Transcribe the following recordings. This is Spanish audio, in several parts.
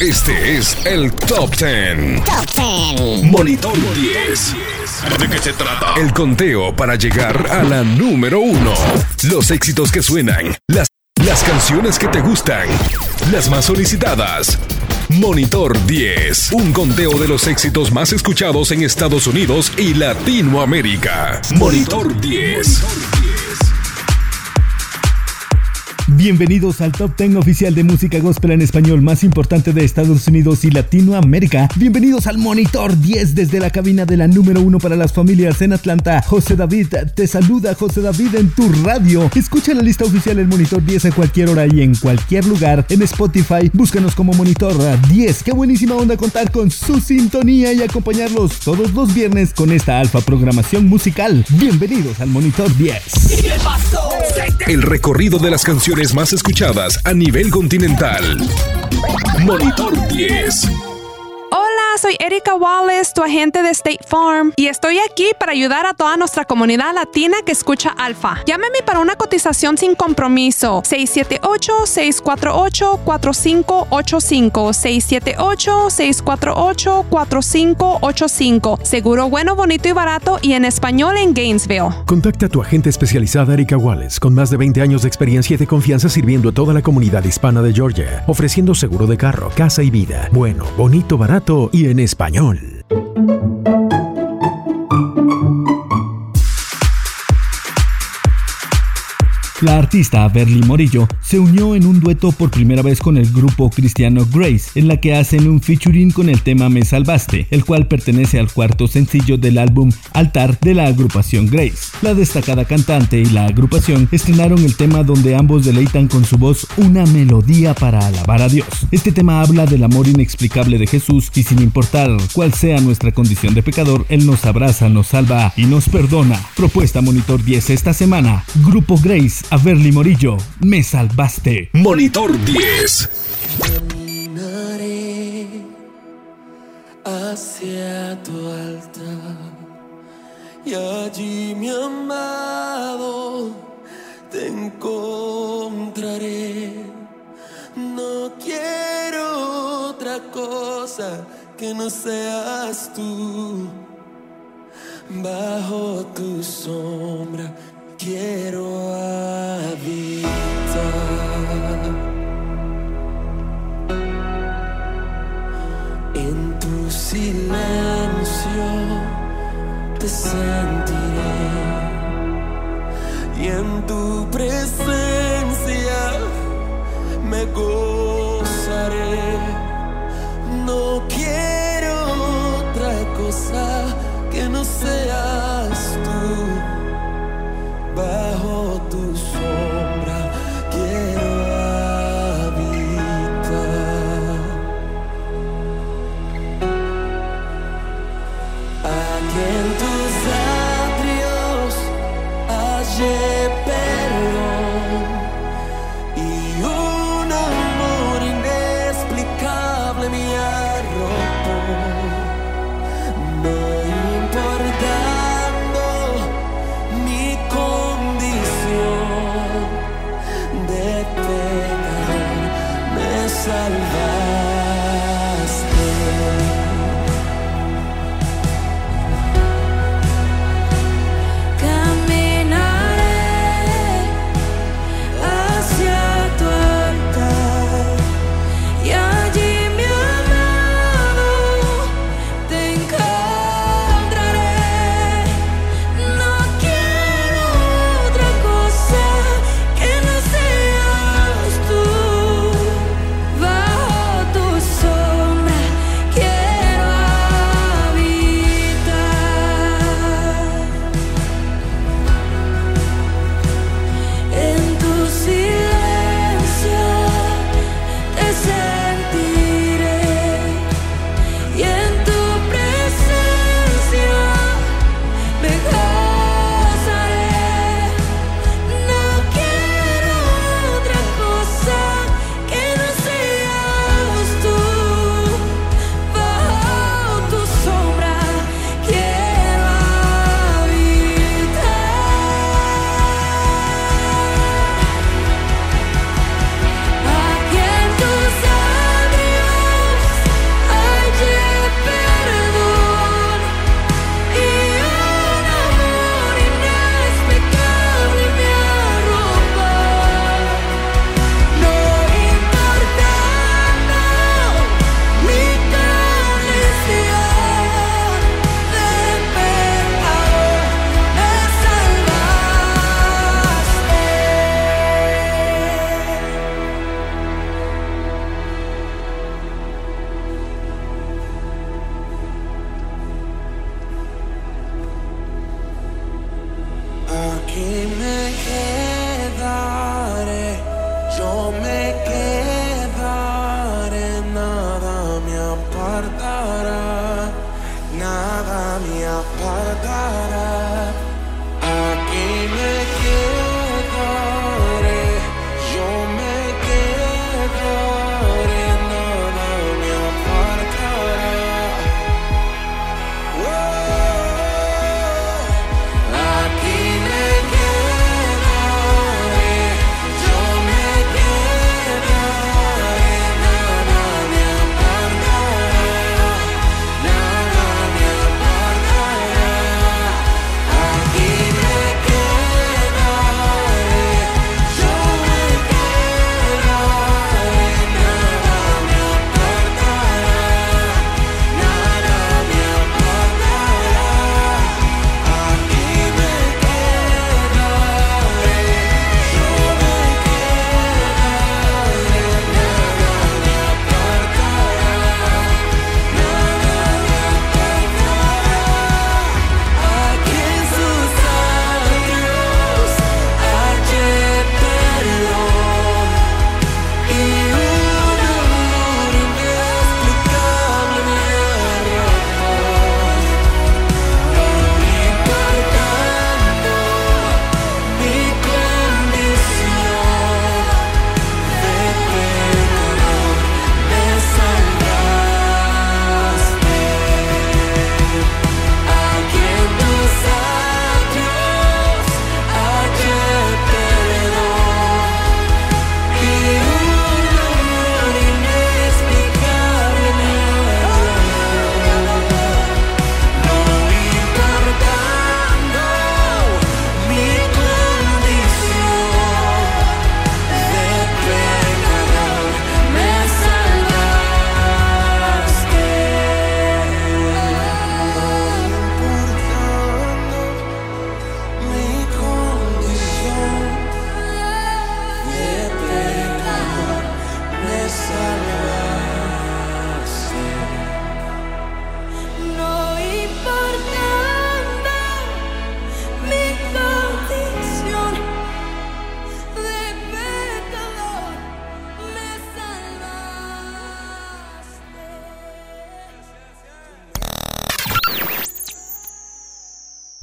Este es el Top 10. Top 10. Monitor 10. ¿De qué se trata? El conteo para llegar a la número uno. Los éxitos que suenan. Las, las canciones que te gustan. Las más solicitadas. Monitor 10. Un conteo de los éxitos más escuchados en Estados Unidos y Latinoamérica. Monitor 10. Bienvenidos al Top 10 oficial de música gospel en español más importante de Estados Unidos y Latinoamérica. Bienvenidos al Monitor 10 desde la cabina de la número 1 para las familias en Atlanta. José David te saluda José David en tu radio. Escucha la lista oficial del Monitor 10 a cualquier hora y en cualquier lugar. En Spotify, búscanos como Monitor 10. Qué buenísima onda contar con su sintonía y acompañarlos todos los viernes con esta alfa programación musical. Bienvenidos al Monitor 10. El recorrido de las canciones más escuchadas a nivel continental. Monitor 10. Soy Erika Wallace, tu agente de State Farm, y estoy aquí para ayudar a toda nuestra comunidad latina que escucha Alfa. Llámeme para una cotización sin compromiso. 678-648-4585. 678-648-4585. Seguro bueno, bonito y barato y en español en Gainesville. Contacta a tu agente especializada Erika Wallace, con más de 20 años de experiencia y de confianza sirviendo a toda la comunidad hispana de Georgia, ofreciendo seguro de carro, casa y vida. Bueno, bonito, barato y en español. La artista Berly Morillo se unió en un dueto por primera vez con el grupo cristiano Grace, en la que hacen un featuring con el tema Me Salvaste, el cual pertenece al cuarto sencillo del álbum Altar de la agrupación Grace. La destacada cantante y la agrupación estrenaron el tema donde ambos deleitan con su voz una melodía para alabar a Dios. Este tema habla del amor inexplicable de Jesús y sin importar cuál sea nuestra condición de pecador, Él nos abraza, nos salva y nos perdona. Propuesta Monitor 10 esta semana. Grupo Grace a Berly Morillo, me salvaste. Monitor 10. Caminaré hacia tu altar y allí mi amado te encontraré. No quiero otra cosa que no seas tú. Bajo tu sombra quiero habitar. En tu silencio te sentiré y en tu presencia me gozaré.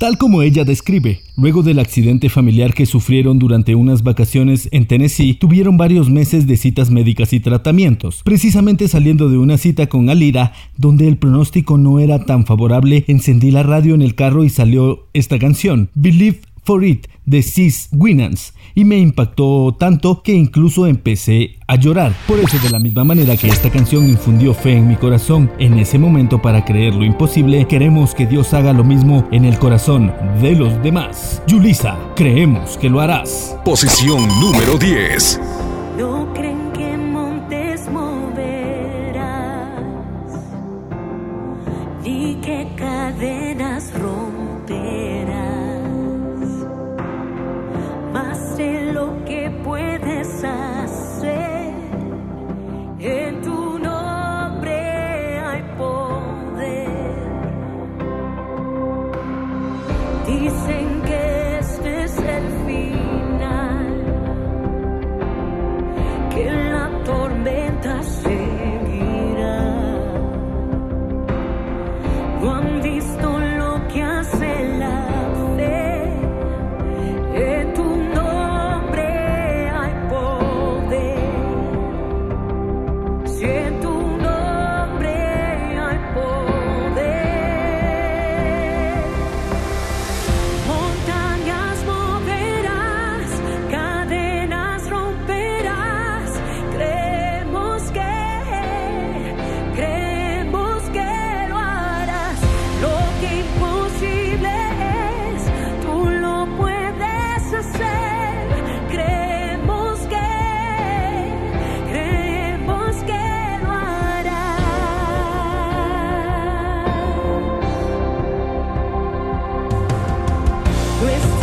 Tal como ella describe, luego del accidente familiar que sufrieron durante unas vacaciones en Tennessee, tuvieron varios meses de citas médicas y tratamientos. Precisamente saliendo de una cita con Alira, donde el pronóstico no era tan favorable, encendí la radio en el carro y salió esta canción, Believe for It de Sis Winans y me impactó tanto que incluso empecé a llorar. Por eso de la misma manera que esta canción infundió fe en mi corazón en ese momento para creer lo imposible, queremos que Dios haga lo mismo en el corazón de los demás. Yulisa, creemos que lo harás. Posición número 10. No Christmas.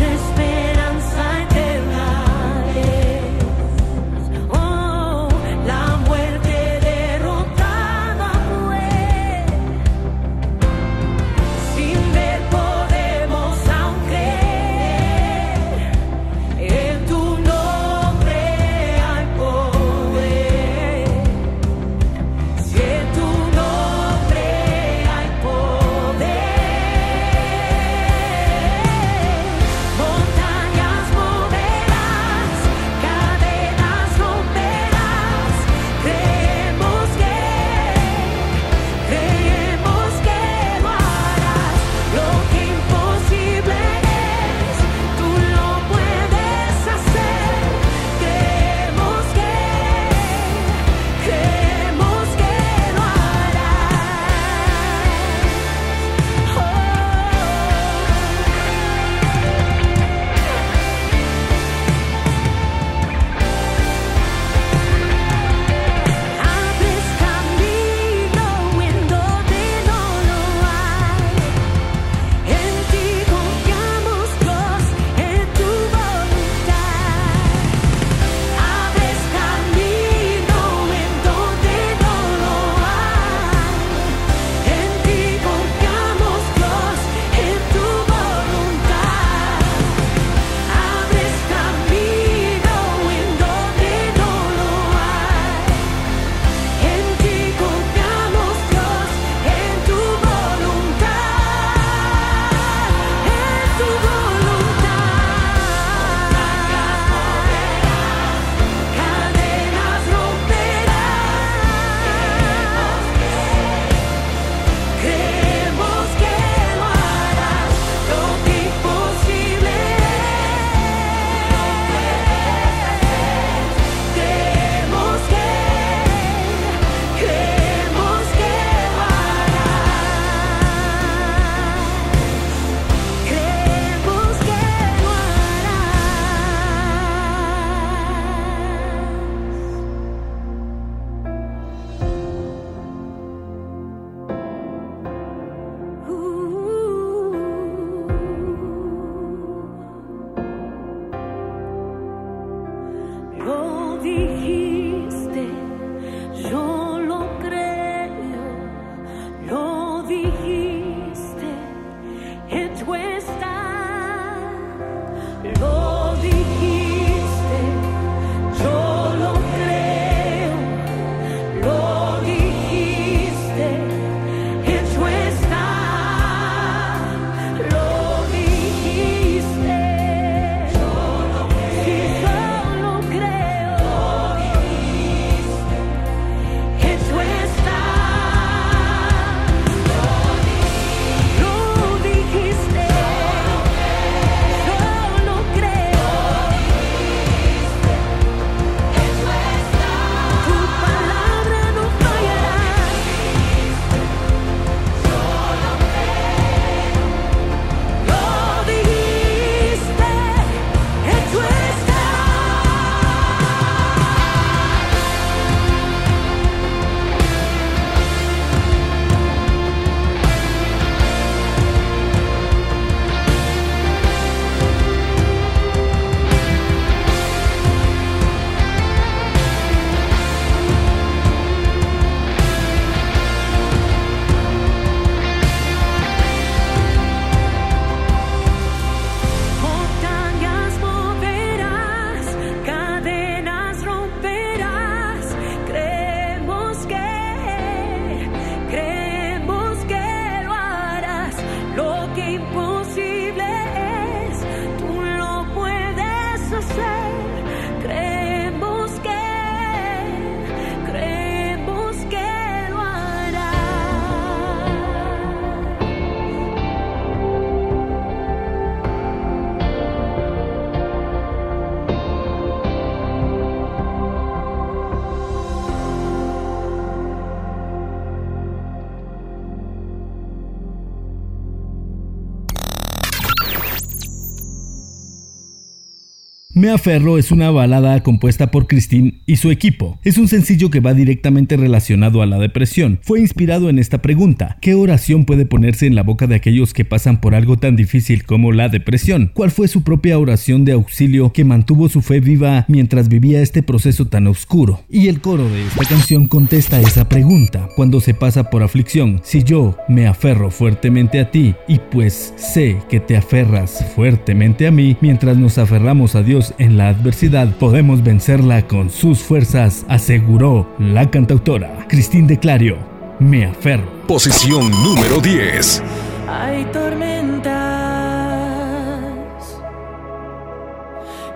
Me aferro es una balada compuesta por Christine y su equipo. Es un sencillo que va directamente relacionado a la depresión. Fue inspirado en esta pregunta. ¿Qué oración puede ponerse en la boca de aquellos que pasan por algo tan difícil como la depresión? ¿Cuál fue su propia oración de auxilio que mantuvo su fe viva mientras vivía este proceso tan oscuro? Y el coro de esta canción contesta esa pregunta. Cuando se pasa por aflicción, si yo me aferro fuertemente a ti y pues sé que te aferras fuertemente a mí, mientras nos aferramos a Dios en la adversidad, podemos vencerla con sus fuerzas, aseguró la cantautora Cristín de Clario. Me aferro. Posición número 10. Hay tormentas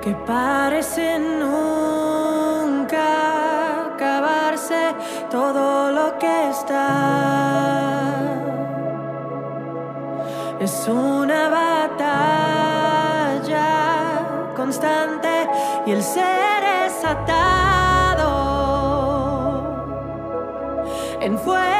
que parecen nunca acabarse todo lo que está. Es una batalla y el ser es atado en fuego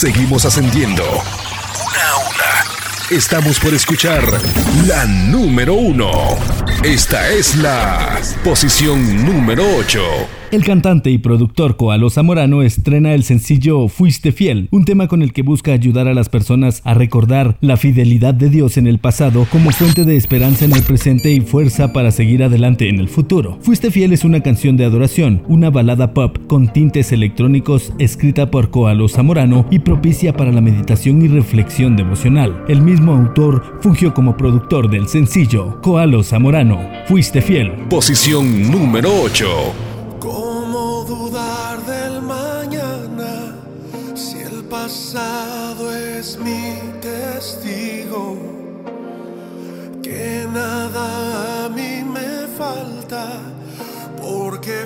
Seguimos ascendiendo. Una a una. Estamos por escuchar la número uno. Esta es la posición número 8. El cantante y productor Coalo Zamorano estrena el sencillo Fuiste Fiel, un tema con el que busca ayudar a las personas a recordar la fidelidad de Dios en el pasado como fuente de esperanza en el presente y fuerza para seguir adelante en el futuro. Fuiste Fiel es una canción de adoración, una balada pop con tintes electrónicos escrita por Coalo Zamorano y propicia para la meditación y reflexión devocional. El mismo autor fungió como productor del sencillo. Coalo Zamorano, Fuiste Fiel. Posición número 8.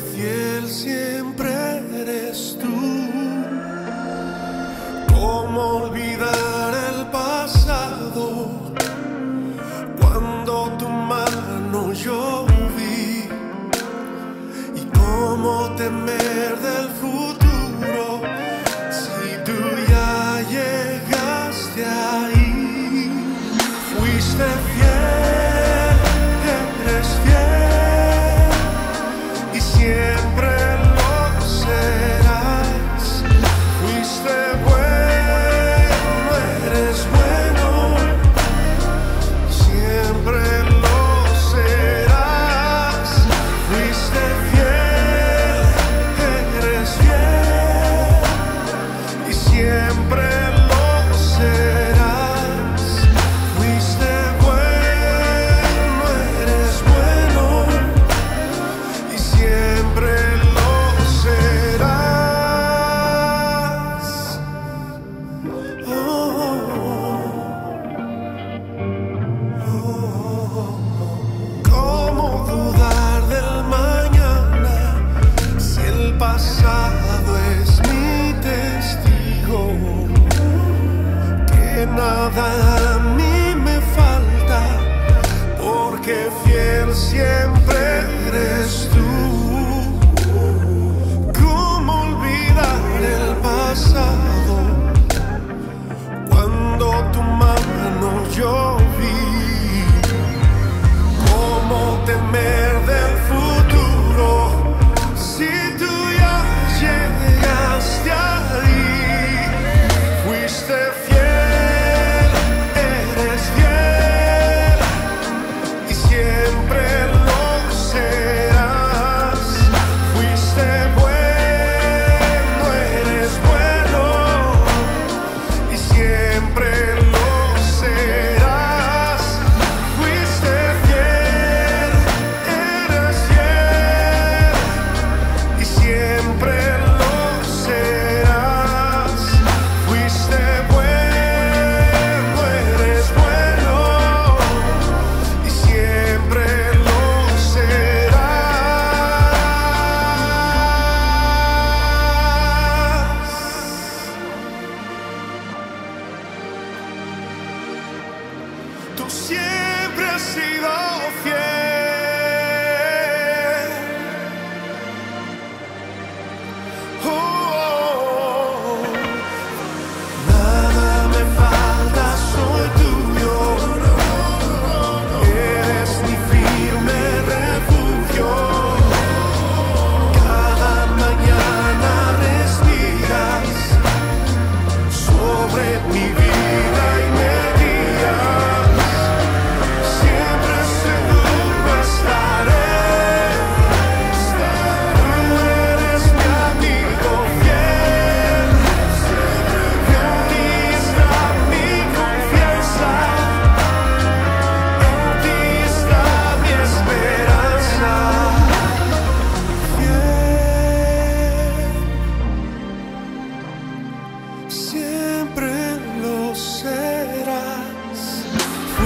Fiel siempre eres tú. ¿Cómo olvidar el pasado cuando tu mano yo vi? ¿Y cómo temer del futuro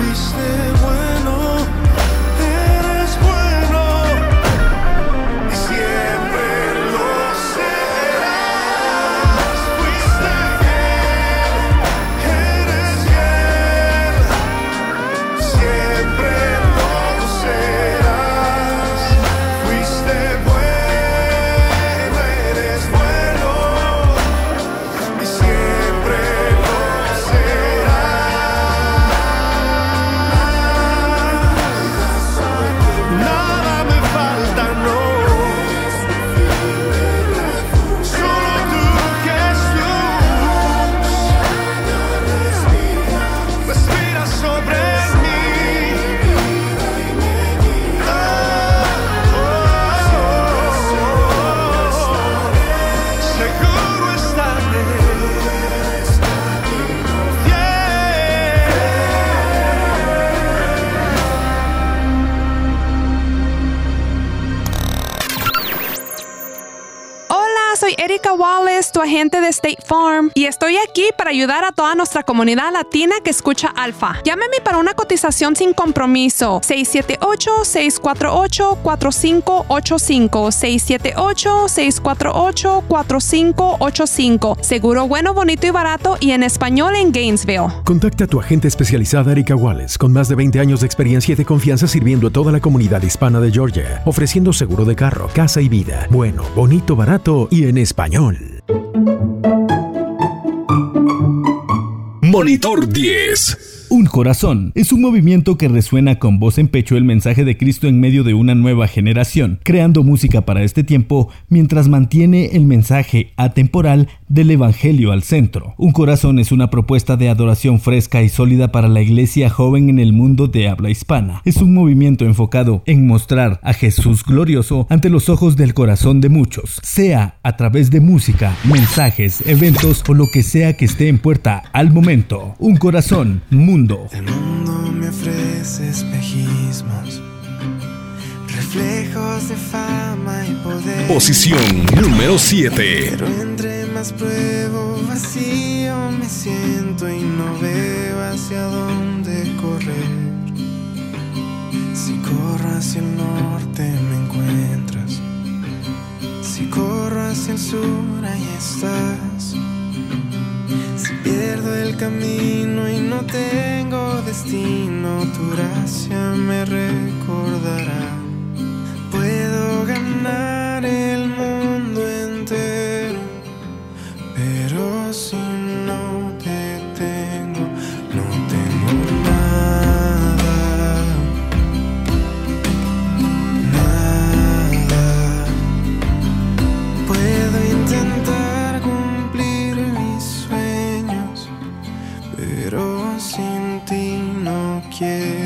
We still agente de State Farm, y estoy aquí para ayudar a toda nuestra comunidad latina que escucha Alfa. Llámeme para una cotización sin compromiso. 678-648-4585. 678-648-4585. Seguro bueno, bonito y barato y en español en Gainesville. Contacta a tu agente especializada Erika Wallace, con más de 20 años de experiencia y de confianza sirviendo a toda la comunidad hispana de Georgia, ofreciendo seguro de carro, casa y vida. Bueno, bonito, barato y en español. Monitor 10. Un corazón es un movimiento que resuena con voz en pecho el mensaje de Cristo en medio de una nueva generación, creando música para este tiempo mientras mantiene el mensaje atemporal del Evangelio al centro. Un corazón es una propuesta de adoración fresca y sólida para la iglesia joven en el mundo de habla hispana. Es un movimiento enfocado en mostrar a Jesús glorioso ante los ojos del corazón de muchos, sea a través de música, mensajes, eventos o lo que sea que esté en puerta al momento. Un corazón, mundo. El mundo me ofrece espejismos, reflejos de fama y poder. Posición número 7. Pero entre más pruebo, vacío me siento y no veo hacia dónde correr. Si corro hacia el norte me encuentras, si corro hacia el sur ahí estás. Si pierdo el camino y no tengo destino, tu gracia me recordará. Puedo ganar el mundo entero, pero si no te tengo, no tengo nada. Nada. Puedo intentar cumplir mis sueños, pero sin ti no quiero,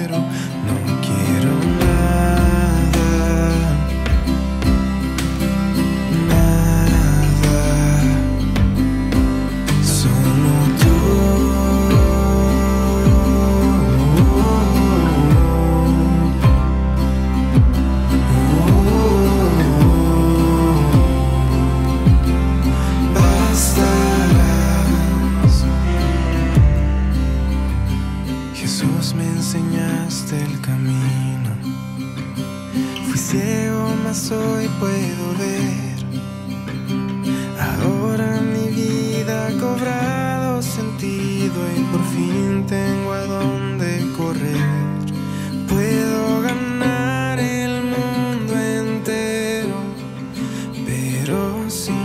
hoy puedo ver. Ahora mi vida ha cobrado sentido y por fin tengo a dónde correr. Puedo ganar el mundo entero, pero si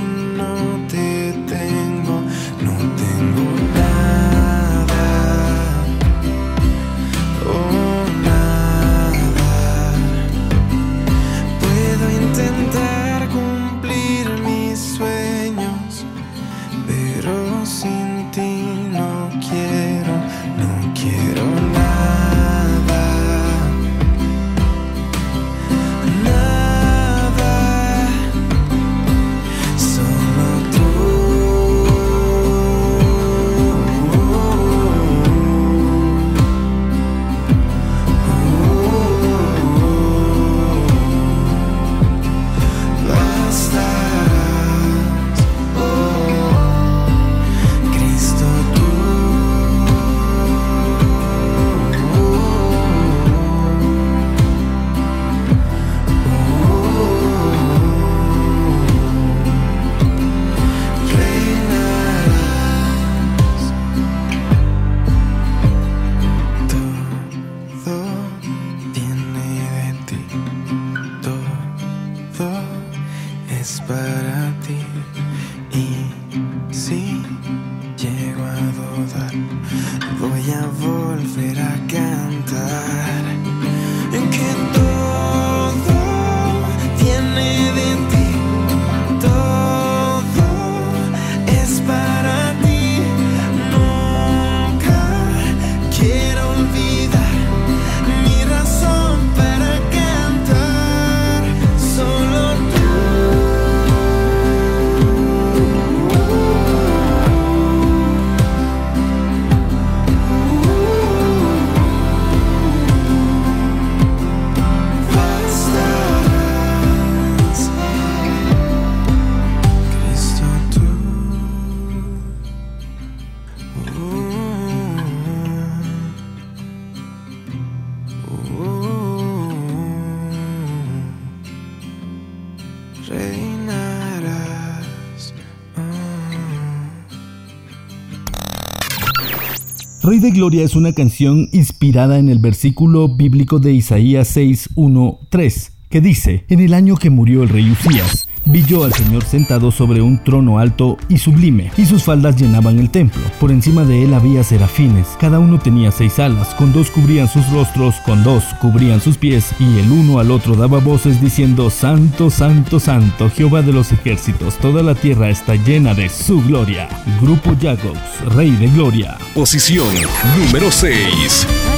Rey de Gloria es una canción inspirada en el versículo bíblico de Isaías 6, 1, 3, que dice, en el año que murió el rey Usías, Vi al Señor sentado sobre un trono alto y sublime, y sus faldas llenaban el templo. Por encima de él había serafines, cada uno tenía seis alas, con dos cubrían sus rostros, con dos cubrían sus pies, y el uno al otro daba voces diciendo, Santo, Santo, Santo, Jehová de los ejércitos, toda la tierra está llena de su gloria. Grupo Jacobs, Rey de Gloria. Posición número 6.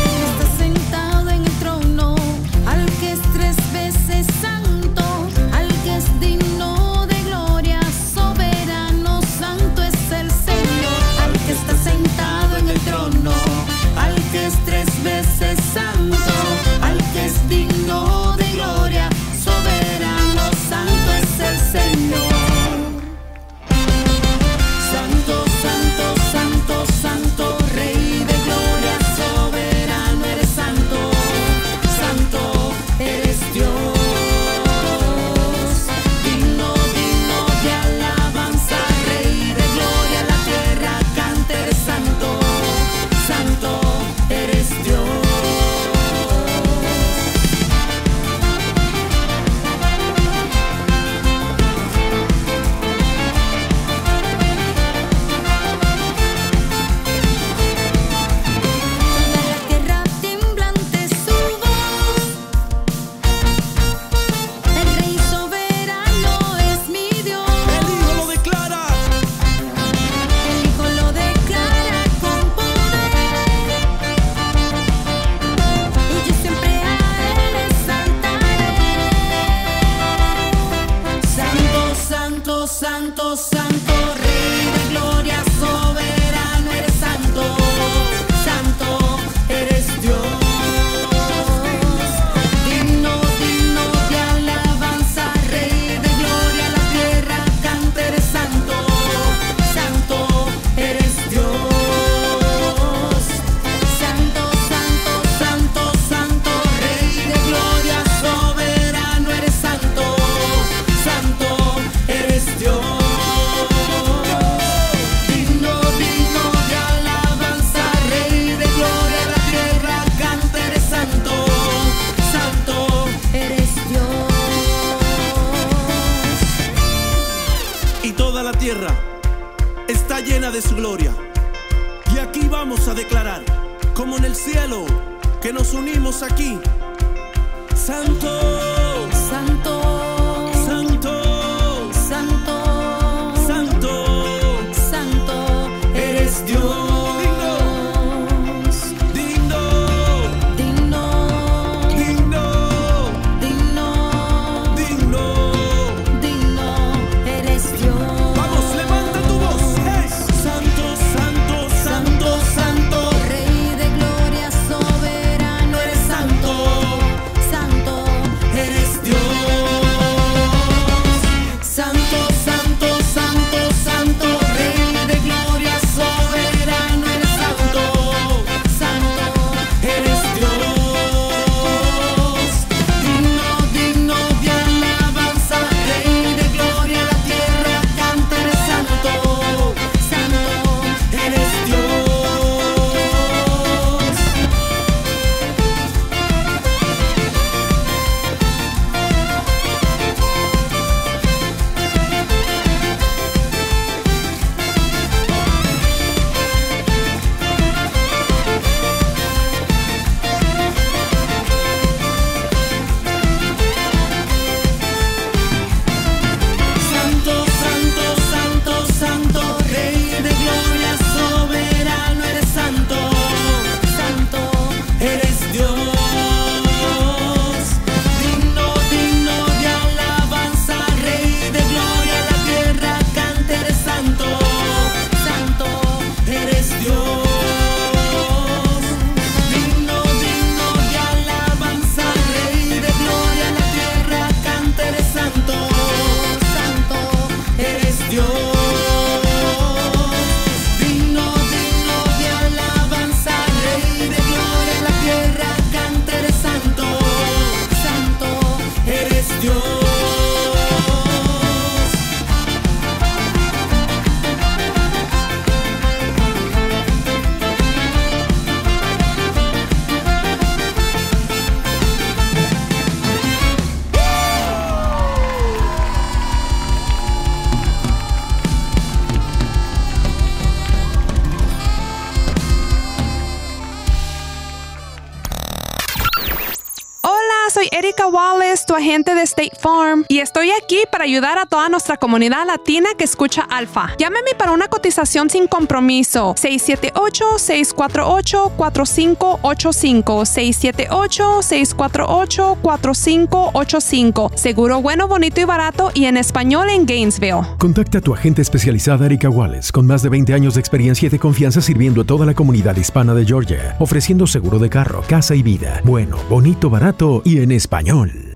Agente de State Farm, y estoy aquí para ayudar a toda nuestra comunidad latina que escucha Alfa. Llámeme para una cotización sin compromiso. 678-648-4585. 678-648-4585. Seguro bueno, bonito y barato y en español en Gainesville. Contacta a tu agente especializada Erika Wallace, con más de 20 años de experiencia y de confianza sirviendo a toda la comunidad hispana de Georgia, ofreciendo seguro de carro, casa y vida. Bueno, bonito, barato y en español.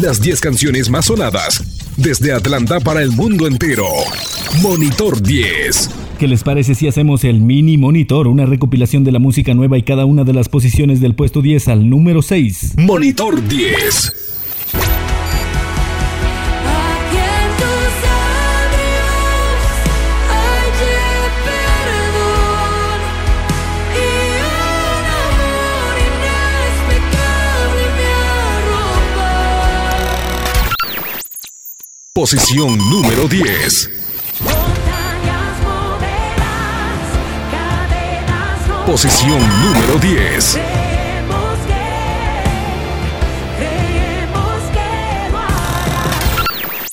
Las 10 canciones más sonadas desde Atlanta para el mundo entero. Monitor 10. ¿Qué les parece si hacemos el mini monitor, una recopilación de la música nueva y cada una de las posiciones del puesto 10 al número 6? Monitor 10. Posición número 10. Montañas moverás, cadenas romperás. Posición número 10. Creemos que, creemos que lo harás.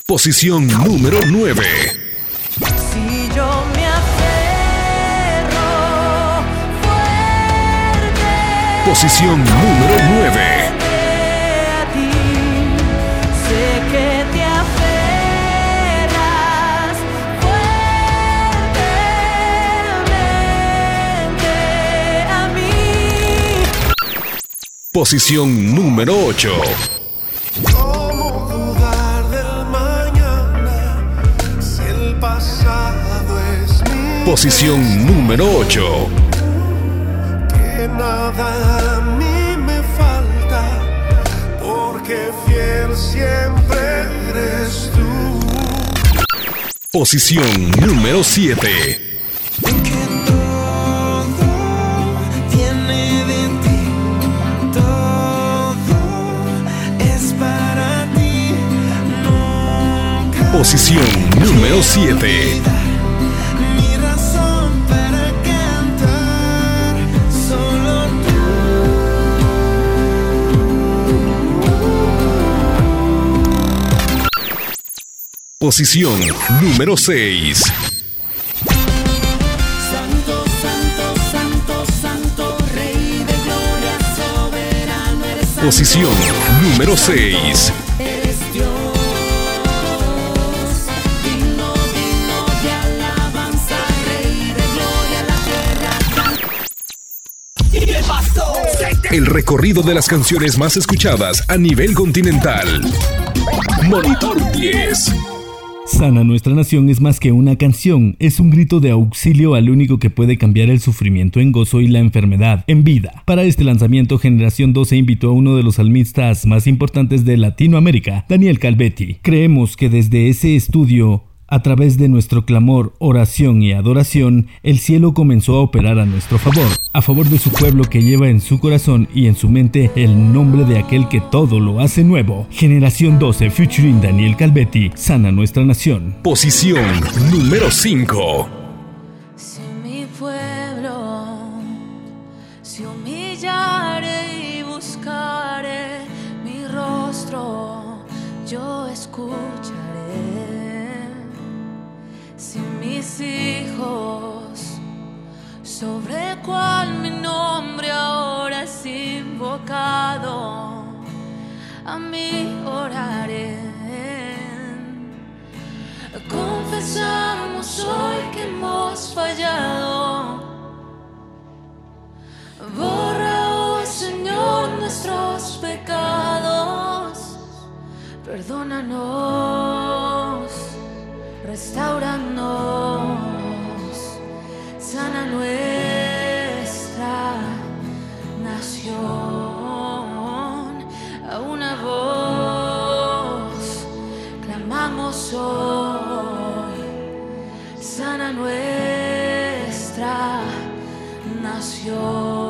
Posición número 9. Si yo me aferro fuerte Posición número 9. Posición número 8. ¿Cómo dudar del mañana si el pasado es mi Posición número 8. que nada a mí me falta porque fiel siempre eres tú Posición número 7. Posición número 7. mi razón para cantar solo Posición número 6. Santo, santo, santo, santo, Rey de gloria, soberano eres santo. Posición número 6. El recorrido de las canciones más escuchadas a nivel continental. Monitor 10. Sana Nuestra Nación es más que una canción, es un grito de auxilio al único que puede cambiar el sufrimiento en gozo y la enfermedad en vida. Para este lanzamiento, Generación 12 invitó a uno de los salmistas más importantes de Latinoamérica, Daniel Calvetti. Creemos que desde ese estudio a través de nuestro clamor, oración y adoración, el cielo comenzó a operar a nuestro favor, a favor de su pueblo que lleva en su corazón y en su mente el nombre de aquel que todo lo hace nuevo. Generación 12 featuring Daniel Calvetti, sana nuestra nación. Posición número 5. Sobre cual mi nombre ahora es invocado, a mí oraré. Confesamos hoy que hemos fallado. Borra, oh Señor, nuestros pecados. Perdónanos, restauranos, sana nuestra nación. A una voz clamamos hoy, sana nuestra nación.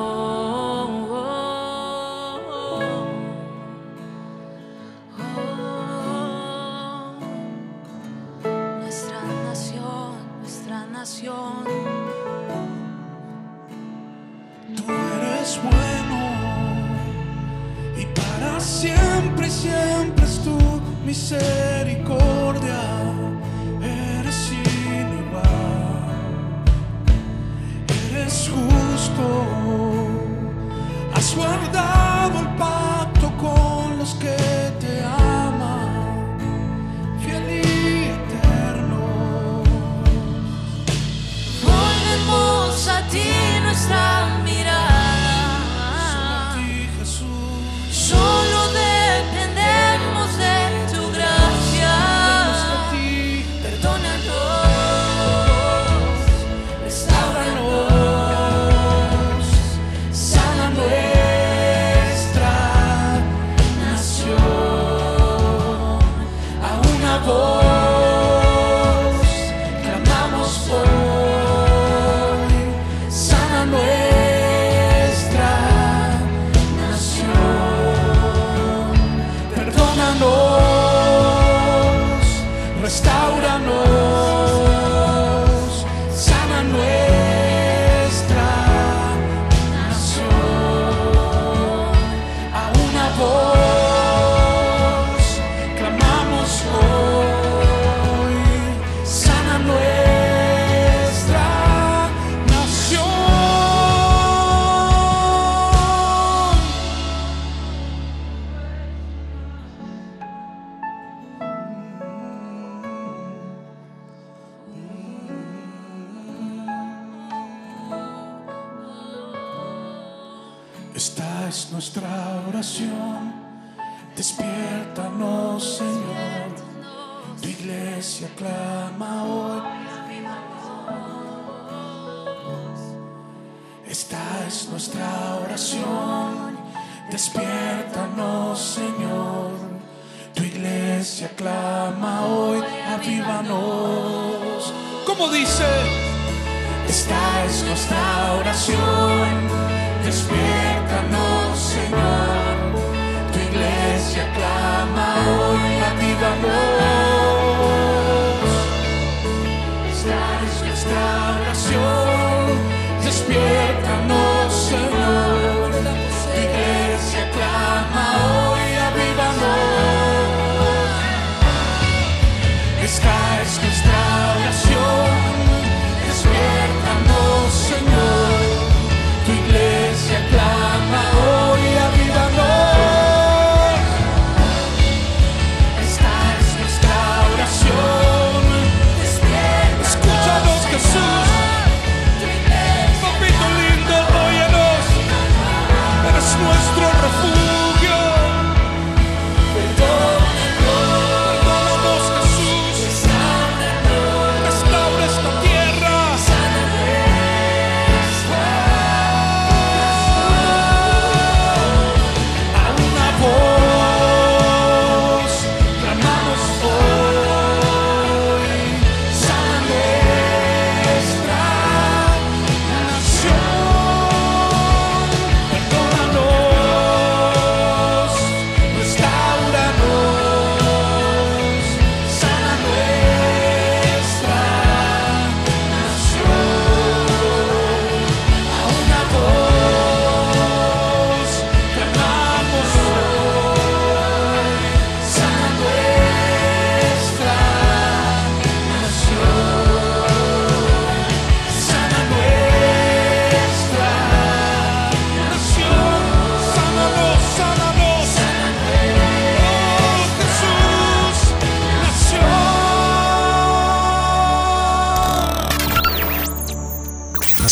Despiértanos, Señor. Tu iglesia clama hoy. Esta es nuestra oración. Despiértanos, Señor. Tu iglesia clama hoy. Avívanos. Como dice? Esta es nuestra oración. Despiértanos, Señor.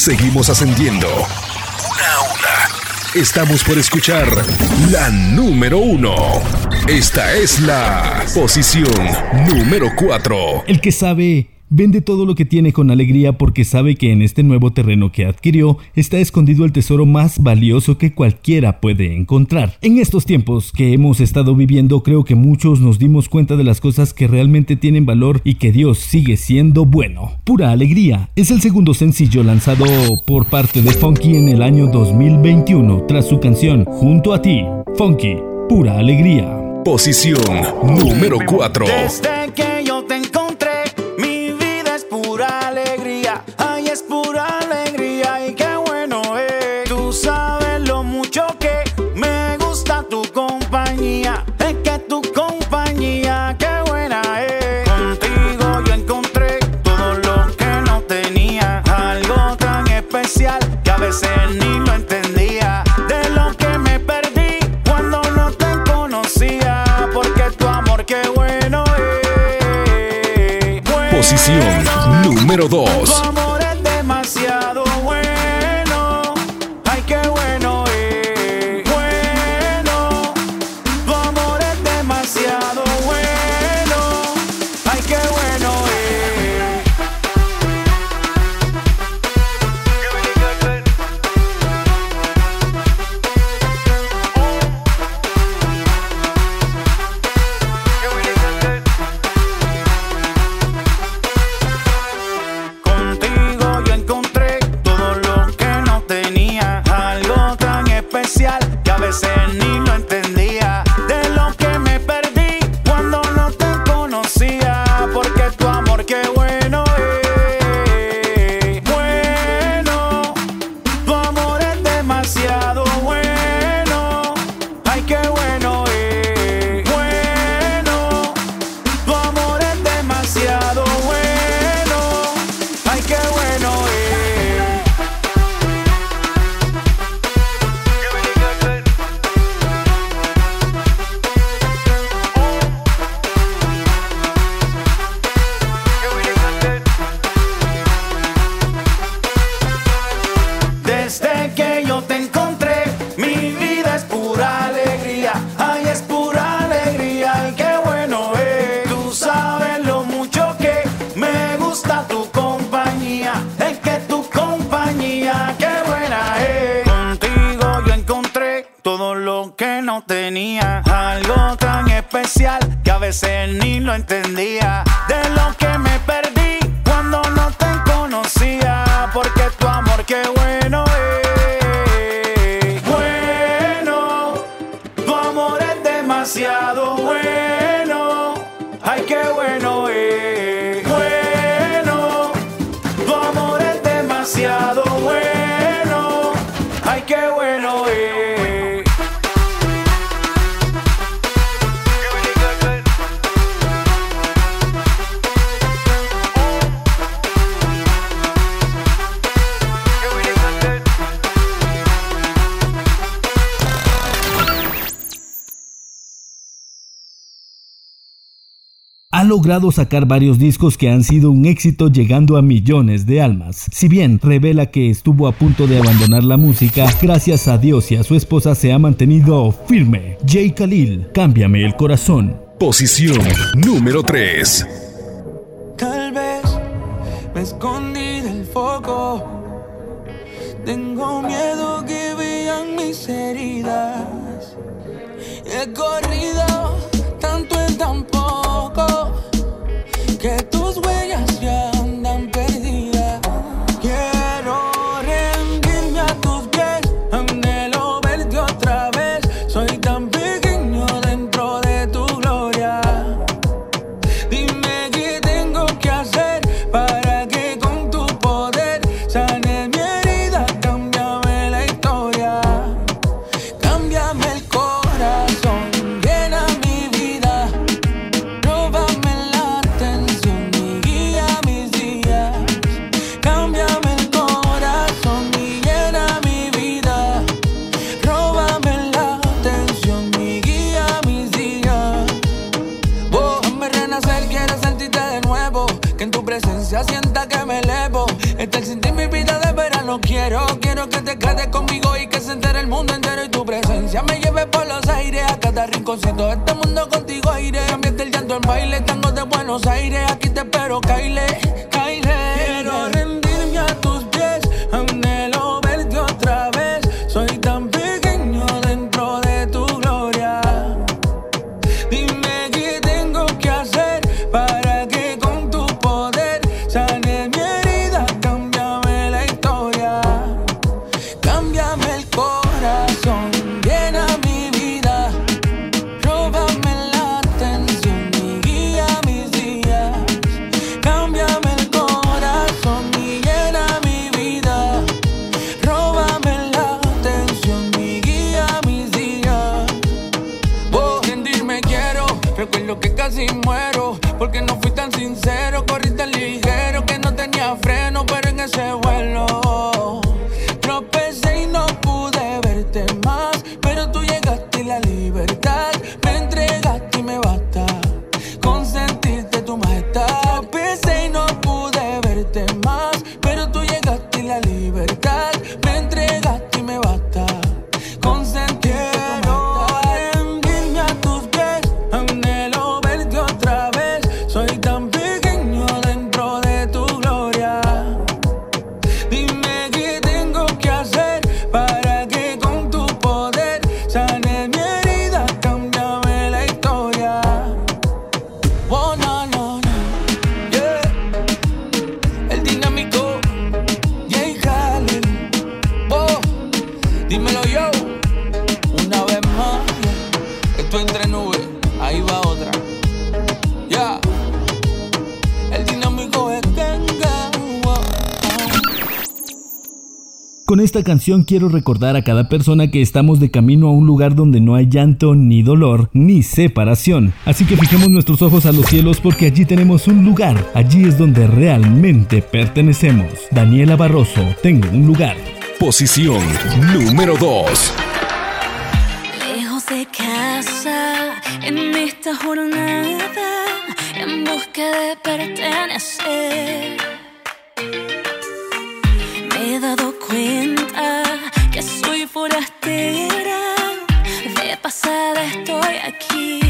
Seguimos ascendiendo. Una a una. Estamos por escuchar la número uno. Esta es la posición número 4. El que sabe vende todo lo que tiene con alegría porque sabe que en este nuevo terreno que adquirió está escondido el tesoro más valioso que cualquiera puede encontrar. En estos tiempos que hemos estado viviendo creo que muchos nos dimos cuenta de las cosas que realmente tienen valor y que Dios sigue siendo bueno. Pura Alegría es el segundo sencillo lanzado por parte de Funky en el año 2021 tras su canción Junto a ti. Funky, Pura Alegría. Posición número 4. Desde que yo te posición número 2. logrado sacar varios discos que han sido un éxito llegando a millones de almas. Si bien revela que estuvo a punto de abandonar la música, gracias a Dios y a su esposa se ha mantenido firme. Jay Khalil, cámbiame el corazón. Posición número 3. Tal vez me escondí del foco. Tengo miedo que vean mis heridas. He corrido tanto en tan poco que aire, a cada rinconcito de este mundo contigo iré. Cambiaste el llanto en baile, tango de Buenos Aires, aquí te espero, Kyle. walking off with esta canción quiero recordar a cada persona que estamos de camino a un lugar donde no hay llanto, ni dolor, ni separación. Así que fijemos nuestros ojos a los cielos porque allí tenemos un lugar. Allí es donde realmente pertenecemos. Daniela Barroso, tengo un lugar. Posición número 2. Lejos de casa, en esta jornada, en busca de pertenecer. Me he dado cuenta forastera, de pasada estoy aquí.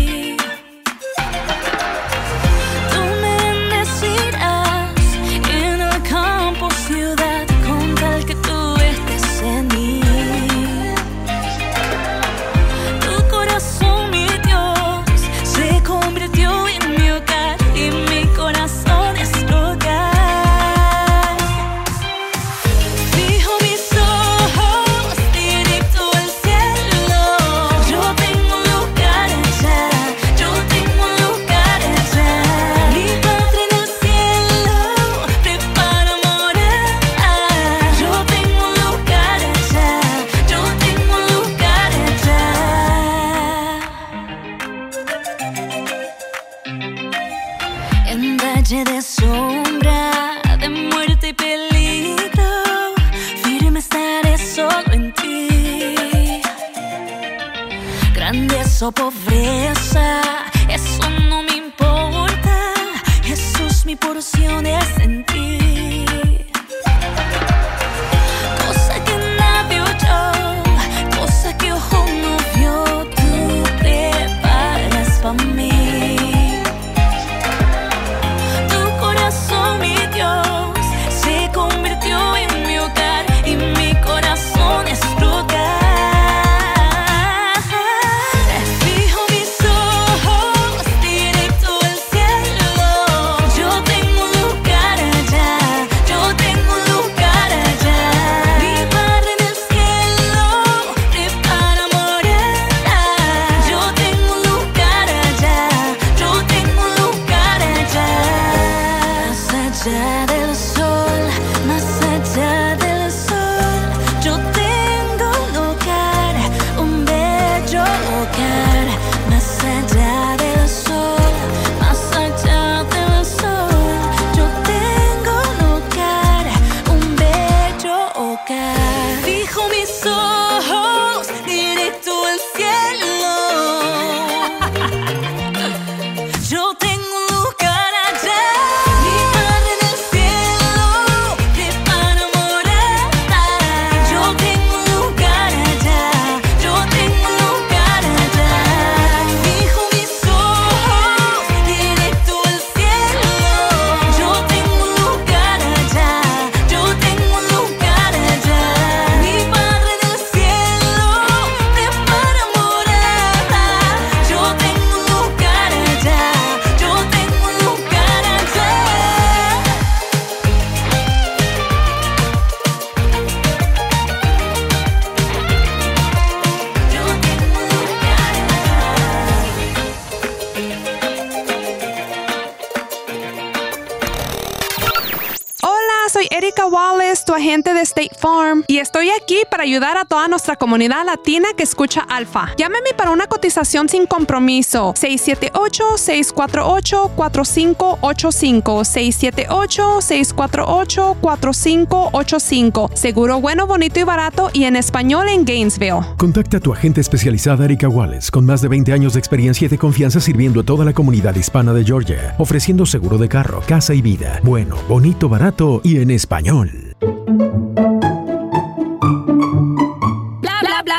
Y estoy aquí para ayudar a toda nuestra comunidad latina que escucha Alfa. Llámeme para una cotización sin compromiso. 678-648-4585. 678-648-4585. Seguro bueno, bonito y barato y en español en Gainesville. Contacta a tu agente especializada Erika Wallace, con más de 20 años de experiencia y de confianza sirviendo a toda la comunidad hispana de Georgia, ofreciendo seguro de carro, casa y vida. Bueno, bonito, barato y en español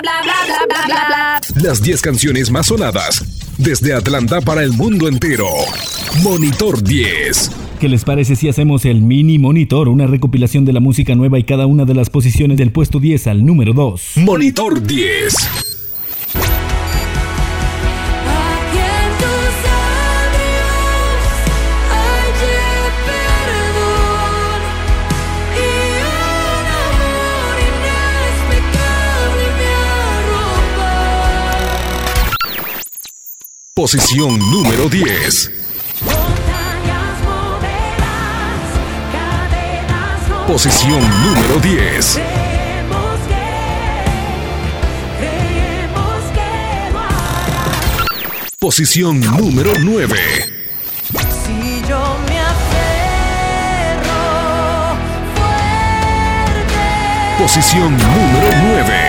bla bla bla bla bla bla Las 10 canciones más sonadas desde Atlanta para el mundo entero. Monitor 10. ¿Qué les parece si hacemos el mini monitor, una recopilación de la música nueva y cada una de las posiciones del puesto 10 al número 2? Monitor 10. Posición número 10. Posición número 10. Posición número 9. Si yo me aferro fuerte Posición número 9.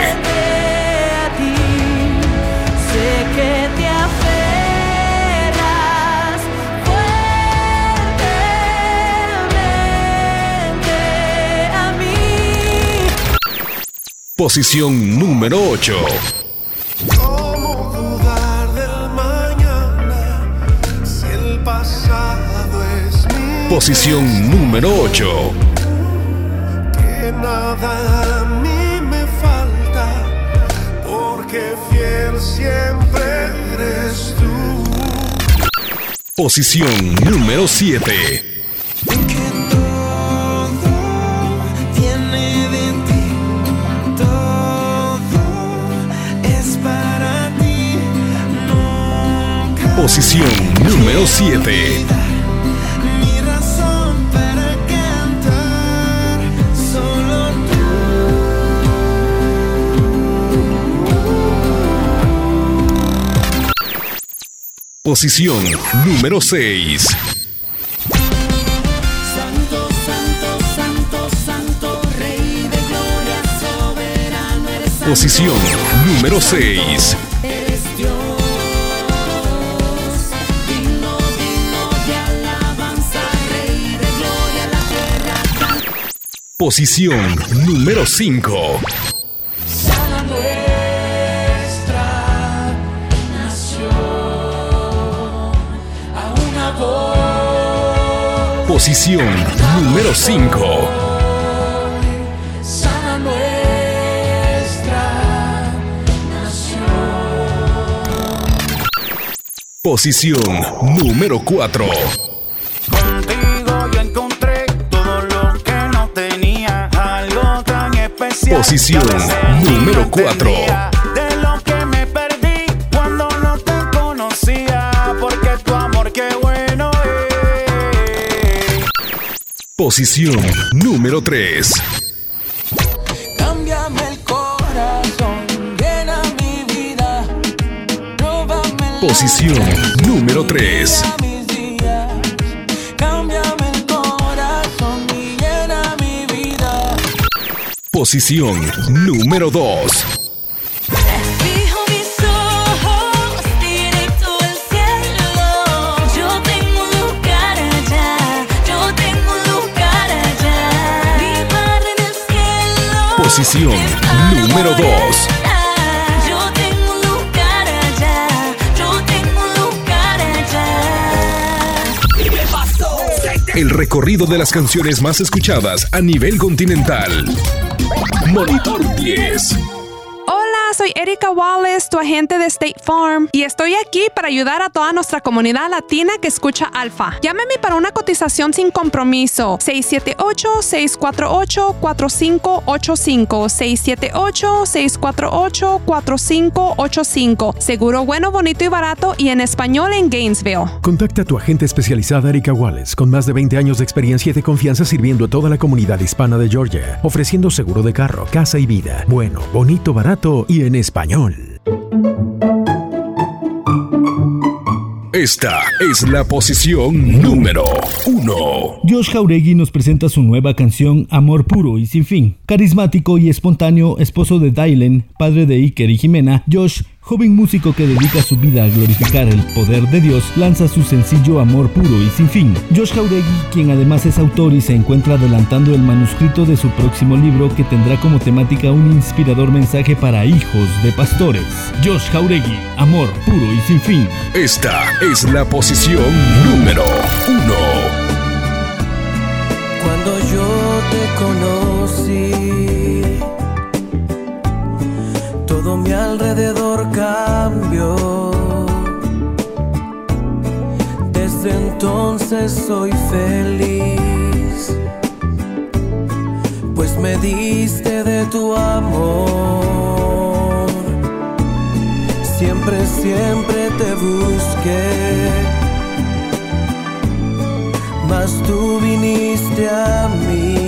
Posición número 8. ¿Cómo dudar del mañana si el pasado es mi Posición número 8. que nada a mí me falta porque fiel siempre eres tú Posición número 7. Posición número 7. mi razón para cantar, solo tú. Posición número 6. Santo, santo, santo, santo, Rey de gloria, soberano eres. Posición número 6. Posición número 5. Sana nuestra nación, a una voz. Posición número 5. Sana nuestra nación. Posición número 4. Posición número lo cuatro. entendía. De lo que me perdí cuando no te conocía, porque tu amor qué bueno es. Posición número 3. Cámbiame el corazón, llena mi vida. Róbame la Posición número 3. En el cielo. Posición número 2. El recorrido de las canciones más escuchadas a nivel continental. Monitor 10. Erika Wallace, tu agente de State Farm, y estoy aquí para ayudar a toda nuestra comunidad latina que escucha Alfa. Llámeme para una cotización sin compromiso. 678-648-4585. 678-648-4585. Seguro bueno, bonito y barato y en español en Gainesville. Contacta a tu agente especializada Erika Wallace, con más de 20 años de experiencia y de confianza sirviendo a toda la comunidad hispana de Georgia, ofreciendo seguro de carro, casa y vida. Bueno, bonito, barato y en español. Esta es la posición número 1. Josh Jauregui nos presenta su nueva canción Amor Puro y Sin Fin. Carismático y espontáneo esposo de Dylan, padre de Iker y Jimena, Josh, joven músico que dedica su vida a glorificar el poder de Dios, lanza su sencillo Amor Puro y Sin Fin. Josh Jauregui, quien además es autor y se encuentra adelantando el manuscrito de su próximo libro que tendrá como temática un inspirador mensaje para hijos de pastores. Josh Jauregui, Amor Puro y Sin Fin. Esta es la posición número 1. Cuando yo te conocí, alrededor cambió. Desde entonces soy feliz, pues me diste de tu amor. Siempre siempre, te busqué. Mas tú viniste a mí.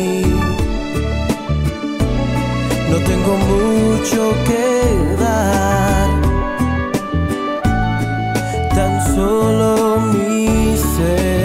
No tengo mucho que dar, tan solo mi ser.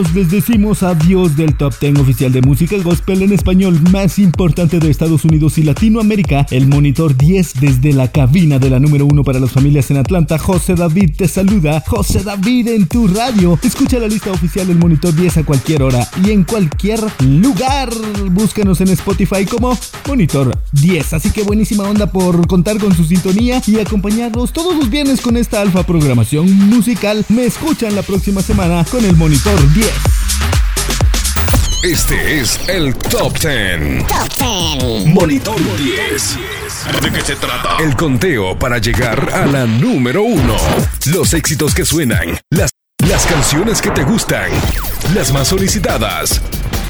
Les decimos adiós del Top 10 oficial de música gospel en español más importante de Estados Unidos y Latinoamérica, el Monitor 10 desde la cabina de la número 1 para las familias en Atlanta. José David te saluda, José David en tu radio. Escucha la lista oficial del Monitor 10 a cualquier hora y en cualquier lugar. Búscanos en Spotify como Monitor 10. Así que buenísima onda por contar con su sintonía y acompañarnos todos los viernes con esta alfa programación musical. Me escuchan la próxima semana con el Monitor 10. Este es el Top 10. Monitor 10. ¿De qué se trata? El conteo para llegar a la número 1. Los éxitos que suenan. Las, las canciones que te gustan. Las más solicitadas.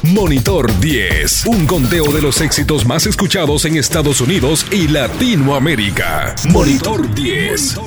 Monitor 10. Un conteo de los éxitos más escuchados en Estados Unidos y Latinoamérica. Monitor 10.